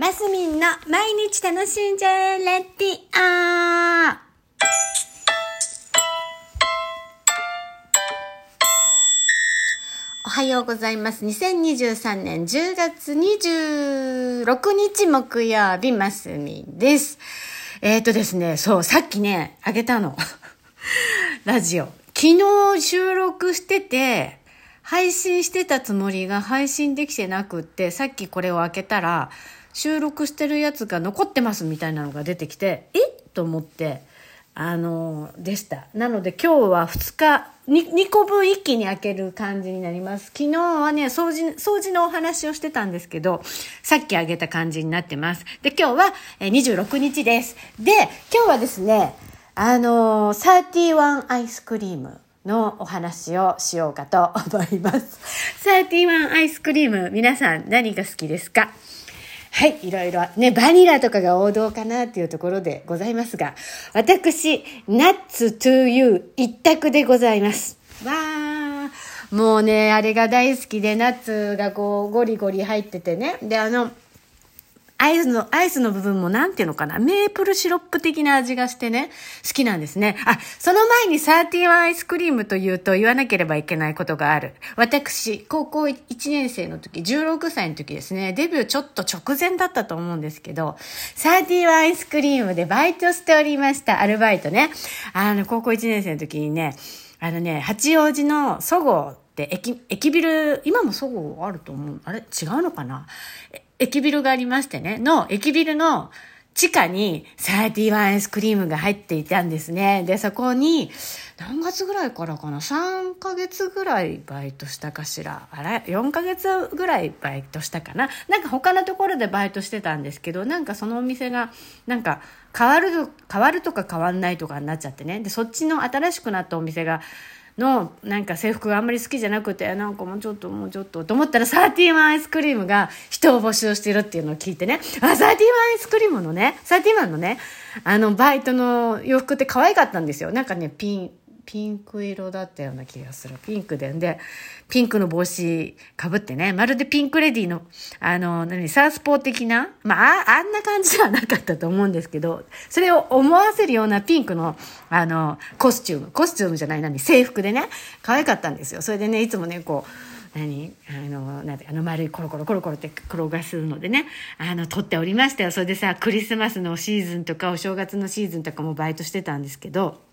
マスミンの毎日楽しんじゃえレディオおはようございます。2023年10月26日木曜日、マスミンです。えっ、ー、とですね、そう、さっきね、あげたの。ラジオ。昨日収録してて、配信してたつもりが配信できてなくって、さっきこれを開けたら、収録してるやつが残ってますみたいなのが出てきて、え？と思って、あの、でした。なので今日は2日、2, 2個分一気に開ける感じになります。昨日はね、掃除、掃除のお話をしてたんですけど、さっきあげた感じになってます。で、今日は26日です。で、今日はですね、あのー、31アイスクリーム。のお話をしようかと思います。31アイスクリーム、皆さん何が好きですか？はい、いろいろ。ね、バニラとかが王道かなっていうところでございますが、私、ナッツトゥーユー一択でございます。わー。もうね、あれが大好きで、ナッツがこう、ゴリゴリ入っててね。で、あの、アイスの、アイスの部分もなんていうのかな、メープルシロップ的な味がしてね、好きなんですね。あ、その前に31アイスクリームというと言わなければいけないことがある。私、高校1年生の時、16歳の時ですね、デビューちょっと直前だったと思うんですけど、31アイスクリームでバイトしておりました。アルバイトね。あの、高校1年生の時にね、あのね、八王子のそごうって駅、駅ビル、今もそごうあると思う。あれ？違うのかな？駅ビルがありましてね、の駅ビルの地下に31アイスクリームが入っていたんですね。で、そこに、何月ぐらいからかな ?3 ヶ月ぐらいバイトしたかしら？あれ ?4 ヶ月ぐらいバイトしたかな？なんか他のところでバイトしてたんですけど、なんかそのお店が、なんか変わる、変わるとか変わんないとかになっちゃってね。で、そっちの新しくなったお店が、のなんか制服があんまり好きじゃなくてなんかもうちょっともうちょっとと思ったらサーティワンアイスクリームが人を募集してるっていうのを聞いてね。あサーティワンアイスクリームのねサーティワンのねあのバイトの洋服って可愛かったんですよ。なんかねピンピンク色だったような気がする。ピンクで。で、ピンクの帽子かぶってね、まるでピンクレディの、あの、何、サウスポー的な、まあ、あんな感じではなかったと思うんですけど、それを思わせるようなピンクの、あの、コスチューム、コスチュームじゃない、何、制服でね、可愛かったんですよ。それでね、いつもね、こう、何あの、なんて、あの丸いコロコロコロコロって転がすのでね、あの、撮っておりましたよ。それでさ、クリスマスのシーズンとか、お正月のシーズンとかもバイトしてたんですけど、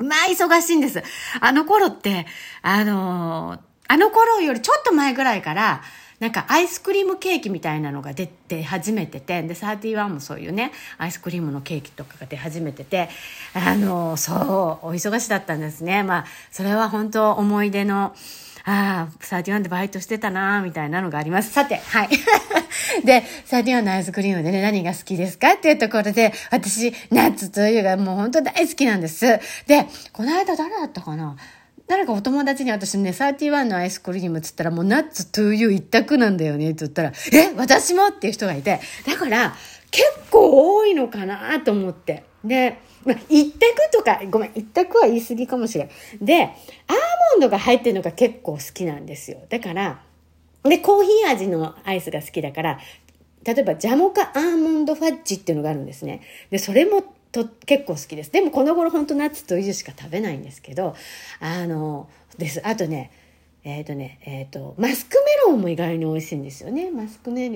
まあ、忙しいんです。あの頃って、あのー、あの頃よりちょっと前ぐらいから、なんかアイスクリームケーキみたいなのが出て始めてて、で、31もそういうね、アイスクリームのケーキとかが出始めてて、あのー、そう、お忙しだったんですね。まあ、それは本当思い出の、ああ、31でバイトしてたなみたいなのがあります。さて、はい。で、31のアイスクリームでね、何が好きですかっていうところで、私、ナッツというがもう本当大好きなんです。で、この間誰だったかな？誰かお友達に私ね、31のアイスクリームっつったらもうナッツトゥーユー一択なんだよねって言ったら、え、私もっていう人がいて、だから結構多いのかなと思って。で、まあ、一択とか、ごめん、一択は言い過ぎかもしれん。で、アーモンドが入ってるのが結構好きなんですよ。だから、で、コーヒー味のアイスが好きだから、例えばジャモカアーモンドファッジっていうのがあるんですね。で、それもと結構好きです。でもこの頃本当ナッツとゆずしか食べないんですけど、あの、です。あとね、えっ、ー、とね、えっ、ー、と、マスクメロンも意外に美味しいんですよね。マスクメ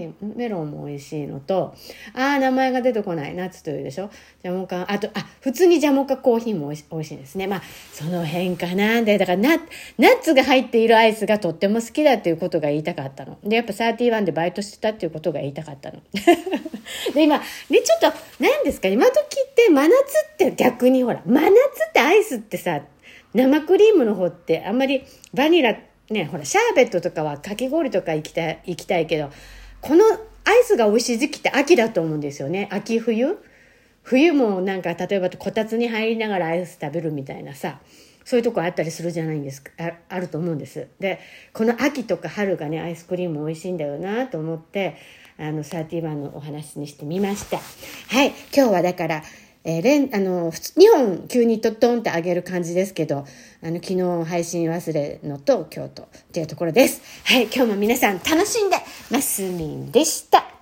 ロンも美味しいのと、あー、名前が出てこない。ナッツというでしょ。ジャモカ、あと、あ、普通にジャモカコーヒーも美味しいですね。まあ、その辺かな。で、だからナ、ナッツが入っているアイスがとっても好きだっていうことが言いたかったの。で、やっぱ31でバイトしてたっていうことが言いたかったの。で、今、で、ちょっと、何ですか、今時って真夏って逆にほら、真夏ってアイスってさ、生クリームの方ってあんまりバニラってね、ほら、シャーベットとかはかき氷とか行きたい、行きたいけど、このアイスが美味しい時期って秋だと思うんですよね。秋冬？冬もなんか、例えばこたつに入りながらアイス食べるみたいなさ、そういうとこあったりするじゃないんですか、ああると思うんです。で、この秋とか春がね、アイスクリーム美味しいんだよなと思って、あの、31のお話にしてみました。はい、今日はだから、えー、連、あの、2本急にトットンって上げる感じですけど、あの、昨日配信忘れのと京都っていうところです。はい、今日も皆さん楽しんで、マスミンでした。